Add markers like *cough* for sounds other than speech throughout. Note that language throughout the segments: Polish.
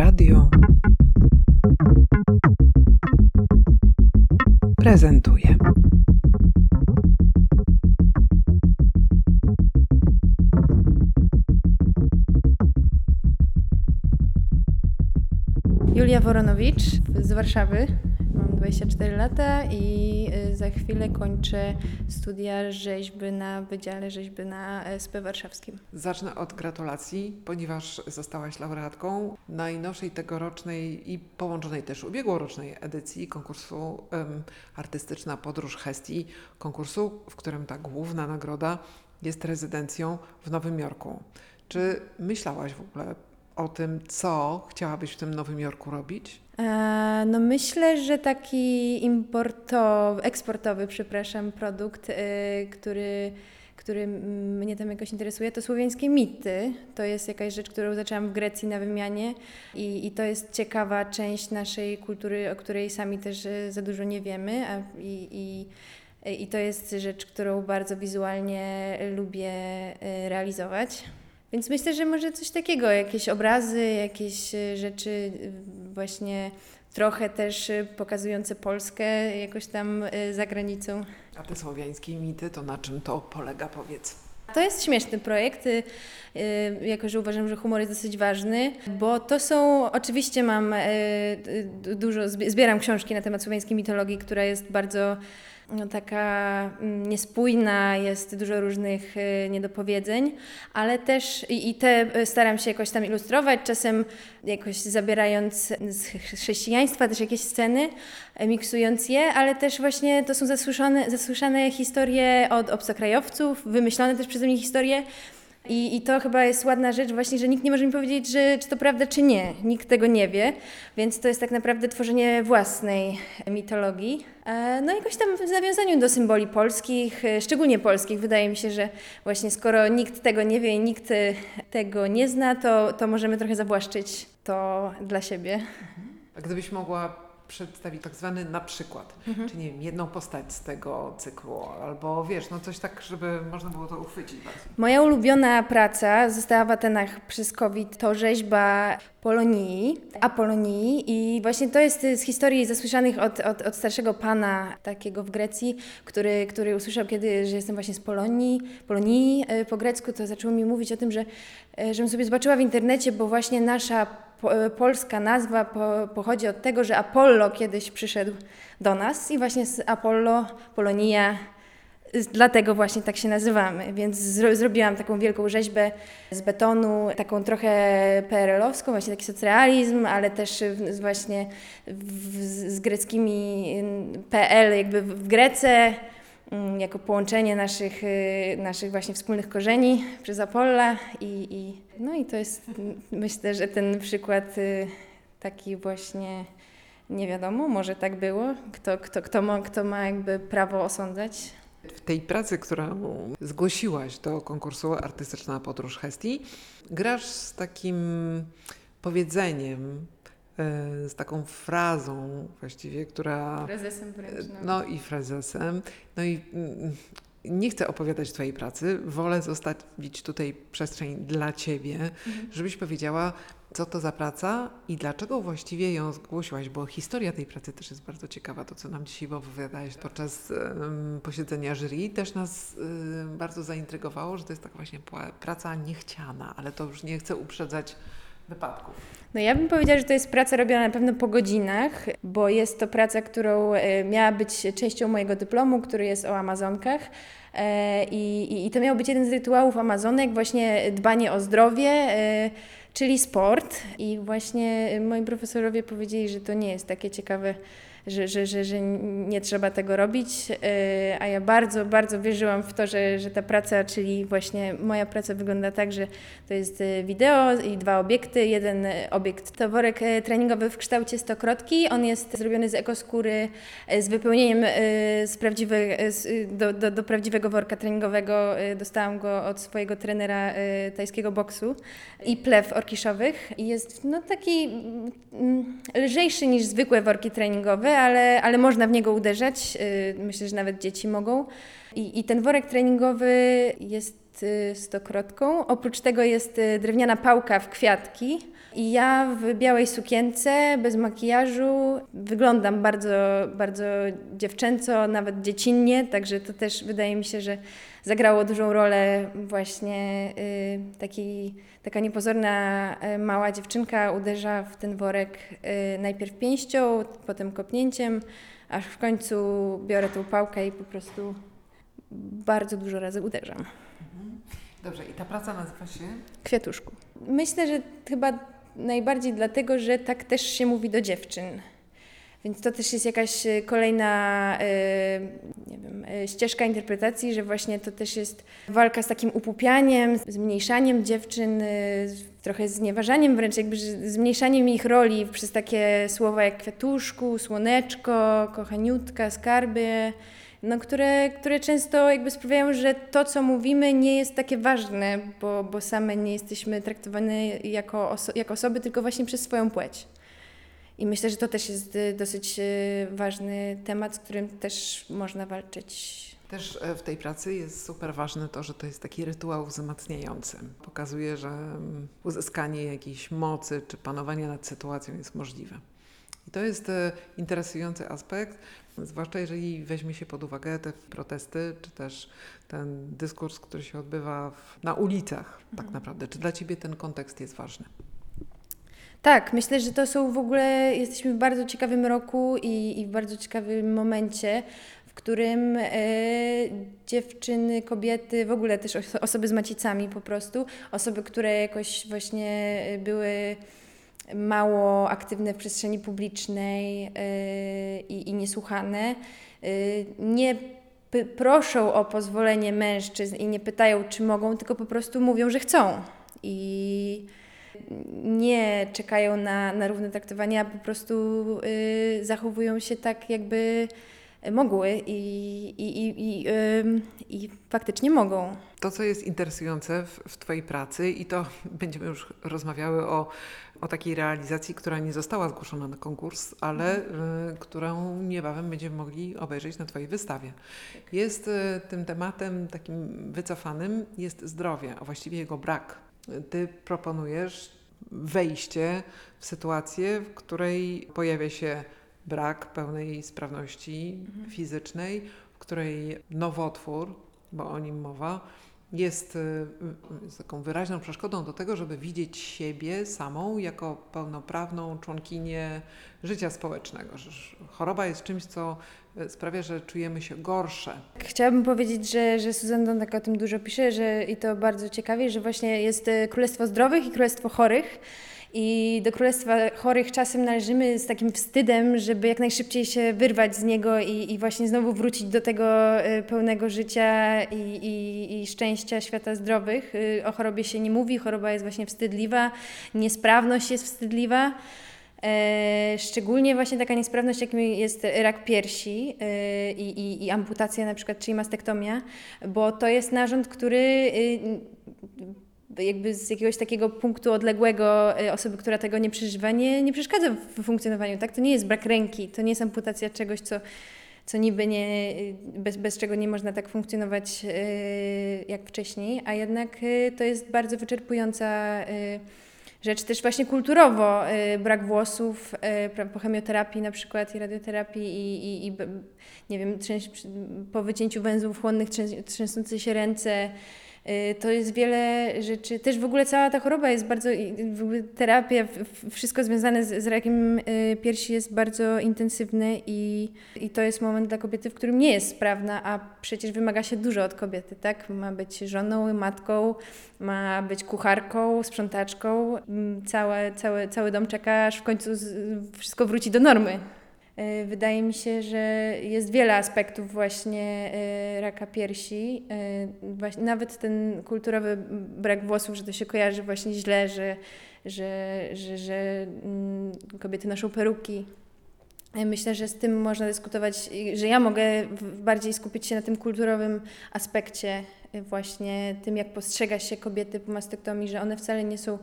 Radio prezentuje. Julia Woronowicz z Warszawy. Mam 24 lata i y, za chwilę kończę studia rzeźby na Wydziale Rzeźby na SP Warszawskim. Zacznę od gratulacji, ponieważ zostałaś laureatką najnowszej tegorocznej i połączonej też ubiegłorocznej edycji konkursu em, Artystyczna Podróż Hestii, konkursu, w którym ta główna nagroda jest rezydencją w Nowym Jorku. Czy myślałaś w ogóle o tym, co chciałabyś w tym Nowym Jorku robić? E, No myślę, że taki importowy, eksportowy, przepraszam, produkt, y, który, który mnie tam jakoś interesuje, to słowiańskie mity. To jest jakaś rzecz, którą zaczęłam w Grecji na wymianie i, i to jest ciekawa część naszej kultury, o której sami też y, za dużo nie wiemy a, i, i i to jest rzecz, którą bardzo wizualnie lubię y, realizować. Więc myślę, że może coś takiego, jakieś obrazy, jakieś rzeczy właśnie trochę też y, pokazujące Polskę jakoś tam y, za granicą. A te słowiańskie mity, to na czym to polega, powiedz? To jest śmieszny projekt, y, jako że uważam, że humor jest dosyć ważny, bo to są, oczywiście mam dużo, zbi- zbieram książki na temat słowiańskiej mitologii, która jest bardzo taka mm, niespójna, jest dużo różnych y, niedopowiedzeń, ale też i, i te y, staram się jakoś tam ilustrować, czasem jakoś zabierając z ch- chrześcijaństwa też jakieś sceny, e, miksując je, ale też właśnie to są zasłyszane, zasłyszane historie od obcokrajowców, wymyślone też przeze mnie historie. I, I to chyba jest ładna rzecz właśnie, że nikt nie może mi powiedzieć, że, czy to prawda, czy nie. Nikt tego nie wie, więc to jest tak naprawdę tworzenie własnej mitologii. E, No jakoś tam w nawiązaniu do symboli polskich, e, szczególnie polskich. Wydaje mi się, że właśnie skoro nikt tego nie wie i nikt e, tego nie zna, to, to możemy trochę zawłaszczyć to dla siebie. A gdybyś mogła przedstawić tak zwany na przykład, czy nie wiem, jedną postać z tego cyklu, albo wiesz, no coś tak, żeby można było to uchwycić bardziej. Moja ulubiona praca została w Atenach przez COVID. To rzeźba Polonii, Apolonii i właśnie to jest z historii zasłyszanych od, od, od starszego pana takiego w Grecji, który, który usłyszał kiedy, że jestem właśnie z Polonii, Polonii e, po grecku, to zaczął mi mówić o tym, że, e, żebym sobie zobaczyła w internecie, bo właśnie nasza po, e, polska nazwa po, pochodzi od tego, że Apollo kiedyś przyszedł do nas i właśnie z Apollo, Polonia, Dlatego właśnie tak się nazywamy, więc zro, zrobiłam taką wielką rzeźbę z betonu, taką trochę PRL-owską, właśnie taki socrealizm, ale też w, właśnie w, z greckimi PL jakby w Grece, jako połączenie naszych, y, naszych właśnie wspólnych korzeni przez Apolla i, i no i to jest mm, myślę, że ten przykład y, taki właśnie nie wiadomo, może tak było, kto, kto, kto, ma, kto ma jakby prawo osądzać. W tej pracy, którą zgłosiłaś do konkursu Artystyczna Podróż Hestii, grasz z takim powiedzeniem, z taką frazą właściwie, która... Prezesem wręcz. No i frazesem. No i mm, nie chcę opowiadać Twojej pracy, wolę zostawić tutaj przestrzeń dla Ciebie, żebyś powiedziała, co to za praca i dlaczego właściwie ją zgłosiłaś, bo historia tej pracy też jest bardzo ciekawa. To, co nam dzisiaj opowiadałeś podczas em, posiedzenia jury, też nas em, bardzo zaintrygowało, że to jest tak właśnie praca niechciana, ale to już nie chcę uprzedzać wypadków. No ja bym powiedziała, że to jest praca robiona na pewno po godzinach, bo jest to praca, którą e, miała być częścią mojego dyplomu, który jest o Amazonkach. E, I, i, I to miał być jeden z rytuałów Amazonek, właśnie dbanie o zdrowie, e, czyli sport. I właśnie moi profesorowie powiedzieli, że to nie jest takie ciekawe że, że, że, że nie trzeba tego robić, e, a ja bardzo, bardzo wierzyłam w to, że, że ta praca, czyli właśnie moja praca wygląda tak, że to jest e, wideo i dwa obiekty. Jeden obiekt to worek e, treningowy w kształcie stokrotki. On jest zrobiony z ekoskóry z wypełnieniem z prawdziwe, do, do, do prawdziwego worka treningowego. Dostałam go od swojego trenera tajskiego boksu i plew orkiszowych. Jest no, taki mm, lżejszy niż zwykłe worki treningowe, ale, ale można w niego uderzać. Y, Myślę, że nawet dzieci mogą. I, I ten worek treningowy jest y, stokrotką. Oprócz tego jest y, drewniana pałka w kwiatki. I ja w białej sukience, bez makijażu, wyglądam bardzo, bardzo dziewczęco, nawet dziecinnie, także to też wydaje mi się, że zagrało dużą rolę właśnie y, taki, taka niepozorna y, mała dziewczynka uderza w ten worek y, najpierw pięścią, potem kopnięciem, aż w końcu biorę tą pałkę i po prostu bardzo dużo razy uderzam. Dobrze, i ta praca nazywa się? Kwiatuszku. Myślę, że chyba najbardziej dlatego, że tak też się mówi do dziewczyn. Więc to też jest jakaś e, kolejna e, nie wiem, e, ścieżka interpretacji, że właśnie to też jest walka z takim upupianiem, zmniejszaniem dziewczyn, trochę znieważaniem wręcz, jakby zmniejszaniem ich roli przez takie słowa jak kwiatuszku, słoneczko, kochaniutka, skarbie no, które, które często jakby sprawiają, że to, co mówimy, nie jest takie ważne, bo, bo same nie jesteśmy traktowane jako, oso jako osoby, tylko właśnie przez swoją płeć. I myślę, że to też jest y, dosyć y, ważny temat, z którym też można walczyć. Też e, w tej pracy jest super ważne to, że to jest taki rytuał wzmacniający. Pokazuje, że mm, uzyskanie jakiejś mocy czy panowania nad sytuacją jest możliwe. I to jest e, interesujący aspekt, zwłaszcza jeżeli weźmie się pod uwagę te protesty, czy też ten dyskurs, który się odbywa w, na ulicach, tak mhm. tak naprawdę. Czy dla Ciebie ten kontekst jest ważny? Tak, myślę, że to są w ogóle, jesteśmy w bardzo ciekawym roku i, i w bardzo ciekawym momencie, w którym e, dziewczyny, kobiety, w ogóle też osoby z macicami po prostu, osoby, które jakoś właśnie były mało aktywne w przestrzeni publicznej yy, i niesłuchane, yy, nie proszą o pozwolenie mężczyzn i nie pytają, czy mogą, tylko po prostu mówią, że chcą. I nie czekają na, na równe traktowanie, a po prostu yy, zachowują się tak, jakby mogły i, i, i, i, i faktycznie mogą. To, co jest interesujące w, w Twojej pracy, i to *laughs* będziemy już rozmawiały o, o takiej realizacji, która nie została zgłoszona na konkurs, ale y, którą niebawem będziemy mogli obejrzeć na Twojej wystawie. Jest y, tym tematem takim wycofanym jest zdrowie, a właściwie jego brak. Ty proponujesz wejście w sytuację, w której pojawia się brak pełnej sprawności mhm. fizycznej, w której nowotwór, bo o nim mowa, jest, y, jest taką wyraźną przeszkodą do tego, żeby widzieć siebie samą jako pełnoprawną członkinię życia społecznego. Choroba jest czymś, co y, sprawia, że czujemy się gorsze. Chciałabym powiedzieć, że, że Susan Dondak o tym dużo pisze że, i to bardzo ciekawie, że właśnie jest y, Królestwo Zdrowych i Królestwo Chorych i do Królestwa Chorych czasem należymy z takim wstydem, żeby jak najszybciej się wyrwać z niego i, i właśnie znowu wrócić do tego y, pełnego życia i, i, i szczęścia świata zdrowych. Y, o chorobie się nie mówi, choroba jest właśnie wstydliwa, niesprawność jest wstydliwa. E, szczególnie właśnie taka niesprawność, jakim jest rak piersi e, i, i, i, amputacja na przykład, czyli mastektomia, bo to jest narząd, który y, jakby z jakiegoś takiego punktu odległego y, osoby, która tego nie przeżywa, nie, nie przeszkadza w funkcjonowaniu. Tak? To nie jest brak ręki, to nie jest amputacja czegoś, co, co niby nie, y, bez, bez czego nie można tak funkcjonować yy, jak wcześniej, a jednak to jest bardzo wyczerpująca rzecz też właśnie kulturowo. brak włosów po chemioterapii na przykład i radioterapii i, i, i nie wiem, trzęs, po wycięciu węzłów chłonnych trzęsące się ręce, to jest wiele rzeczy. Też w ogóle cała ta choroba jest bardzo, terapia, wszystko związane z, z rakiem y, piersi jest bardzo intensywne i, i to jest moment dla kobiety, w którym nie jest sprawna, a przecież wymaga się dużo od kobiety, tak? Ma być żoną, matką, ma być kucharką, sprzątaczką. Mm, całe, całe, cały dom czeka, aż w końcu wszystko wróci do normy. E, wydaje mi się, że jest wiele aspektów właśnie e, raka piersi. E, nawet ten kulturowy brak włosów, że to się kojarzy właśnie źle, że, że, że, że mm, kobiety noszą peruki. Myślę, że z tym można dyskutować, że ja mogę bardziej skupić się na tym kulturowym aspekcie, właśnie tym, jak postrzega się kobiety po mastektomii, że one wcale nie są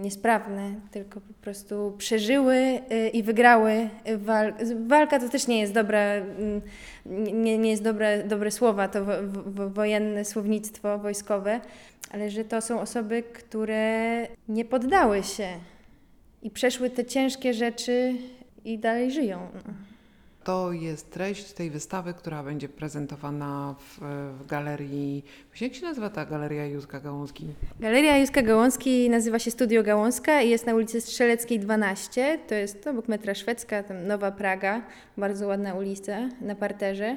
niesprawne, tylko po prostu przeżyły e, i wygrały wal walka. To też nie jest dobra, mm, nie, nie jest dobre, dobre słowa, to wo, wo, wojenne słownictwo wojskowe, ale że to są osoby, które nie poddały się i przeszły te ciężkie rzeczy i dalej żyją. To jest treść tej wystawy, która będzie prezentowana w, w galerii. Jak się nazywa ta galeria Józka Gałązki? Galeria Józka Gałązki nazywa się Studio Gałązka i jest na ulicy Strzeleckiej 12. To jest obok metra Szwedzka, tam Nowa Praga. Bardzo ładna ulica na parterze.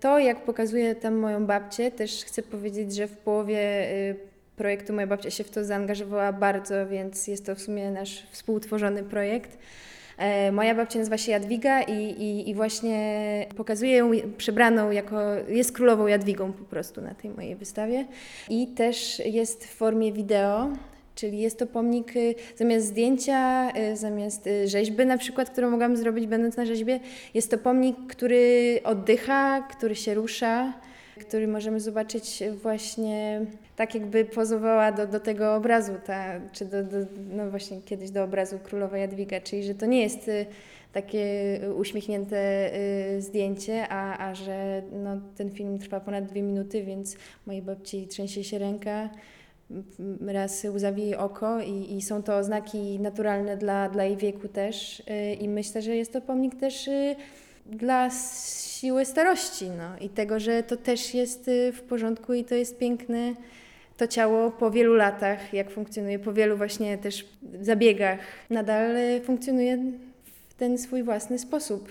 To, jak pokazuje tam moją babcię, też chcę powiedzieć, że w połowie y, projektu moja babcia się w to zaangażowała bardzo, więc jest to w sumie nasz współtworzony projekt. E, moja babcia nazywa się Jadwiga i, i, i właśnie pokazuje ją przebraną jako, jest królową Jadwigą po prostu na tej mojej wystawie. I też jest w formie wideo, Czyli jest to pomnik y, zamiast zdjęcia, y, zamiast y, rzeźby na przykład, którą mogłam zrobić będąc na rzeźbie, jest to pomnik, który oddycha, który się rusza, który możemy zobaczyć właśnie tak jakby pozowała do, do tego obrazu, ta, czy do, do, no właśnie kiedyś do obrazu królowa Jadwiga, czyli że to nie jest y, takie uśmiechnięte y, zdjęcie, a, a że no, ten film trwa ponad dwie minuty, więc mojej babci trzęsie się ręka, raz łzawi jej oko i, i są to oznaki naturalne dla, dla jej wieku też y, i myślę, że jest to pomnik też dla siły starości no, i tego, że to też jest w porządku i to jest piękne to ciało po wielu latach, jak funkcjonuje, po wielu właśnie też zabiegach, nadal e, funkcjonuje w ten swój własny sposób,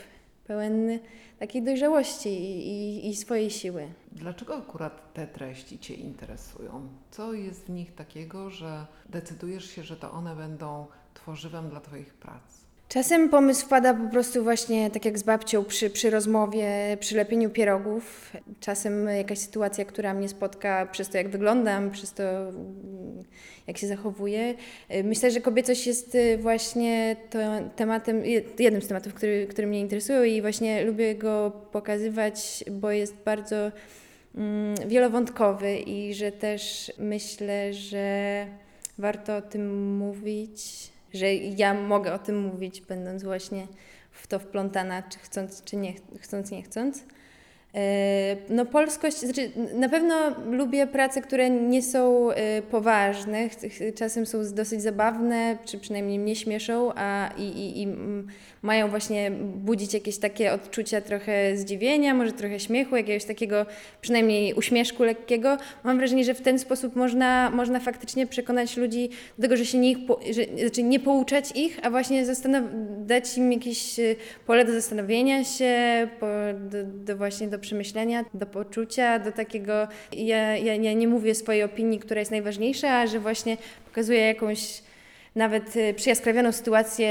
pełen takiej dojrzałości i, i, i swojej siły. Dlaczego akurat te treści Cię interesują? Co jest w nich takiego, że decydujesz się, że to one będą tworzywem dla Twoich prac? Czasem pomysł wpada po prostu właśnie tak jak z babcią przy, przy rozmowie, przy lepieniu pierogów. Czasem jakaś sytuacja, która mnie spotka przez to, jak wyglądam, przez to, jak się zachowuję. Myślę, że kobiecość jest właśnie to tematem, jednym z tematów, który, który mnie interesują i właśnie lubię go pokazywać, bo jest bardzo mm, wielowątkowy i że też myślę, że warto o tym mówić że ja mogę o tym mówić, będąc właśnie w to wplątana, czy chcąc, czy nie chcąc, nie chcąc. E, no polskość, znaczy na pewno lubię prace, które nie są e, poważne, czasem są dosyć zabawne, czy przynajmniej mnie śmieszą, a i, i, i mają właśnie budzić jakieś takie odczucia trochę zdziwienia, może trochę śmiechu, jakiegoś takiego przynajmniej uśmieszku lekkiego. Mam wrażenie, że w ten sposób można, można faktycznie przekonać ludzi do tego, że się nie, ich, że, znaczy nie pouczać ich, a właśnie dać im jakieś e, pole do zastanowienia się, po, do, do właśnie do przemyślenia, do poczucia, do takiego. Ja, ja, ja nie mówię swojej opinii, która jest najważniejsza, a że właśnie pokazuję jakąś nawet y, przyjaskrawioną sytuację,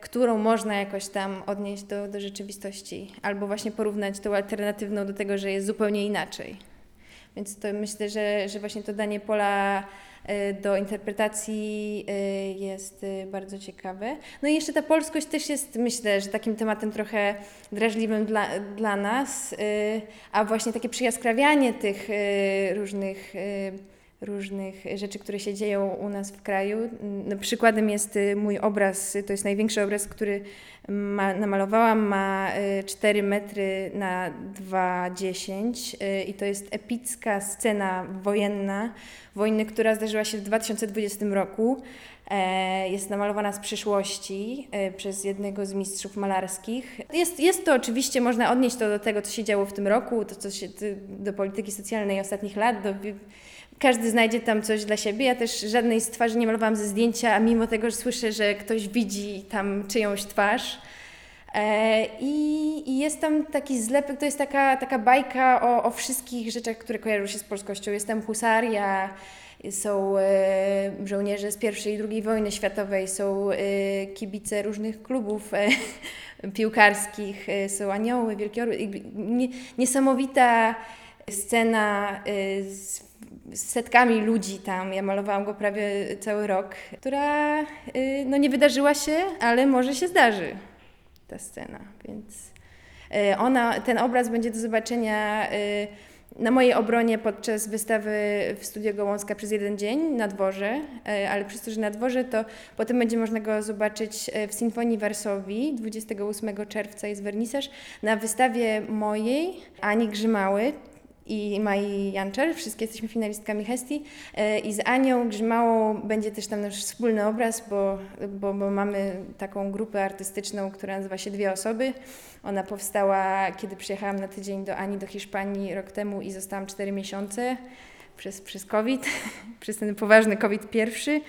którą można jakoś tam odnieść do, do rzeczywistości, albo właśnie porównać tą alternatywną do tego, że jest zupełnie inaczej. Więc to myślę, że, że właśnie to danie pola y, do interpretacji y, jest bardzo ciekawe. No i jeszcze ta polskość też jest, myślę, że takim tematem trochę drażliwym dla, dla nas, a właśnie takie przyjaskrawianie tych różnych różnych rzeczy, które się dzieją u nas w kraju. No, przykładem jest y, mój obraz, to jest największy obraz, który ma, namalowałam, ma 4 y, metry na 2,10 y, i to jest epicka scena wojenna, wojny, która zdarzyła się w 2020 roku. E, jest namalowana z przyszłości e, przez jednego z mistrzów malarskich. Jest, jest to oczywiście, można odnieść to do tego, co się działo w tym roku, to co się, do polityki socjalnej ostatnich lat, do każdy znajdzie tam coś dla siebie. Ja też żadnej z twarzy nie malowałam ze zdjęcia, a mimo tego, że słyszę, że ktoś widzi tam czyjąś twarz. E, I, I, jest tam taki zlepek, to jest taka, taka bajka o, o wszystkich rzeczach, które kojarzą się z polskością. Jest tam husaria, są e, żołnierze z pierwszej i drugiej wojny światowej, są e, kibice różnych klubów e, *laughs* piłkarskich, e, są anioły, wielkie orły. Nie, niesamowita scena e, z z setkami ludzi tam, ja malowałam go prawie cały rok, która y, no nie wydarzyła się, ale może się zdarzy ta scena, więc y, ona, ten obraz będzie do zobaczenia y, na mojej obronie podczas wystawy w Studio Gołąska przez jeden dzień na dworze, ale przez to, że na dworze, to potem będzie można go zobaczyć w Sinfonii Warsowii 28 czerwca. Jest wernisaż na wystawie mojej, Ani Grzymały, i Mai Janczer, wszystkie jesteśmy finalistkami Hesti E, i z Anią Grzymałą będzie też tam nasz wspólny obraz, bo, bo, bo mamy taką grupę artystyczną, która nazywa się Dwie Osoby. Ona powstała, kiedy przyjechałam na tydzień do Ani do Hiszpanii rok temu i zostałam 4 miesiące przez, przez COVID, *laughs* przez ten poważny COVID pierwszy.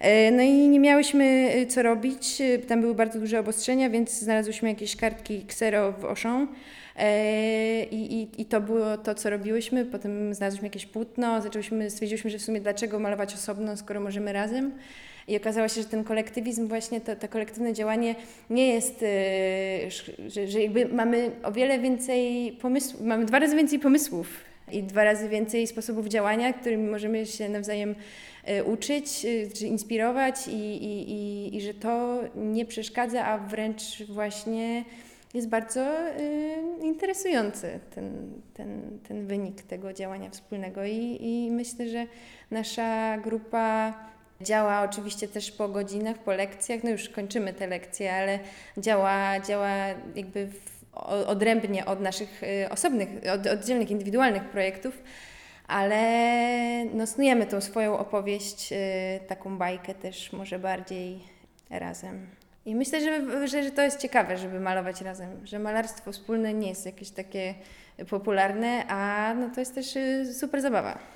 E, No i nie miałyśmy e, co robić, e, tam były bardzo duże obostrzenia, więc znalazłyśmy jakieś kartki ksero w. E, I, i, I to było to, co robiłyśmy. Potem znalazłyśmy jakieś płótno, zaczęłyśmy, stwierdziłyśmy, że w sumie dlaczego malować osobno, skoro możemy razem. I okazało się, że ten kolektywizm, właśnie to, to kolektywne działanie nie jest, że, że jakby mamy o wiele więcej pomysłów, mamy dwa razy więcej pomysłów i dwa razy więcej sposobów działania, którymi możemy się nawzajem e, uczyć, e, czy inspirować i, i, i, i że to nie przeszkadza, a wręcz właśnie jest bardzo y, interesujący ten, ten, ten wynik tego działania wspólnego. I, i myślę, że nasza grupa działa oczywiście też po godzinach, po lekcjach, no już kończymy te lekcje, ale działa, działa jakby w, odrębnie od naszych y, osobnych, od, oddzielnych, indywidualnych projektów, ale no, snujemy tą swoją opowieść, y, taką bajkę też może bardziej razem. I myślę, że, że, że to jest ciekawe, żeby malować razem, że malarstwo wspólne nie jest jakieś takie popularne, a no to jest też y, super zabawa.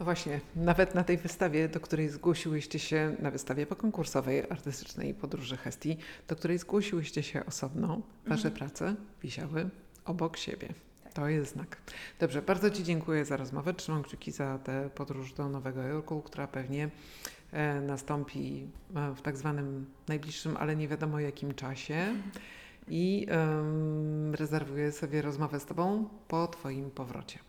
No właśnie, nawet na tej wystawie, do której zgłosiłyście się, na wystawie pokonkursowej artystycznej Podróży Hesti, do której zgłosiłyście się osobno, wasze prace wisiały obok siebie. To jest znak. Dobrze, bardzo Ci dziękuję za rozmowę. Trzymam kciuki za tę podróż do Nowego Jorku, która pewnie e, nastąpi e, w tak zwanym najbliższym, ale nie wiadomo jakim czasie. I rezerwuję sobie rozmowę z Tobą po Twoim powrocie.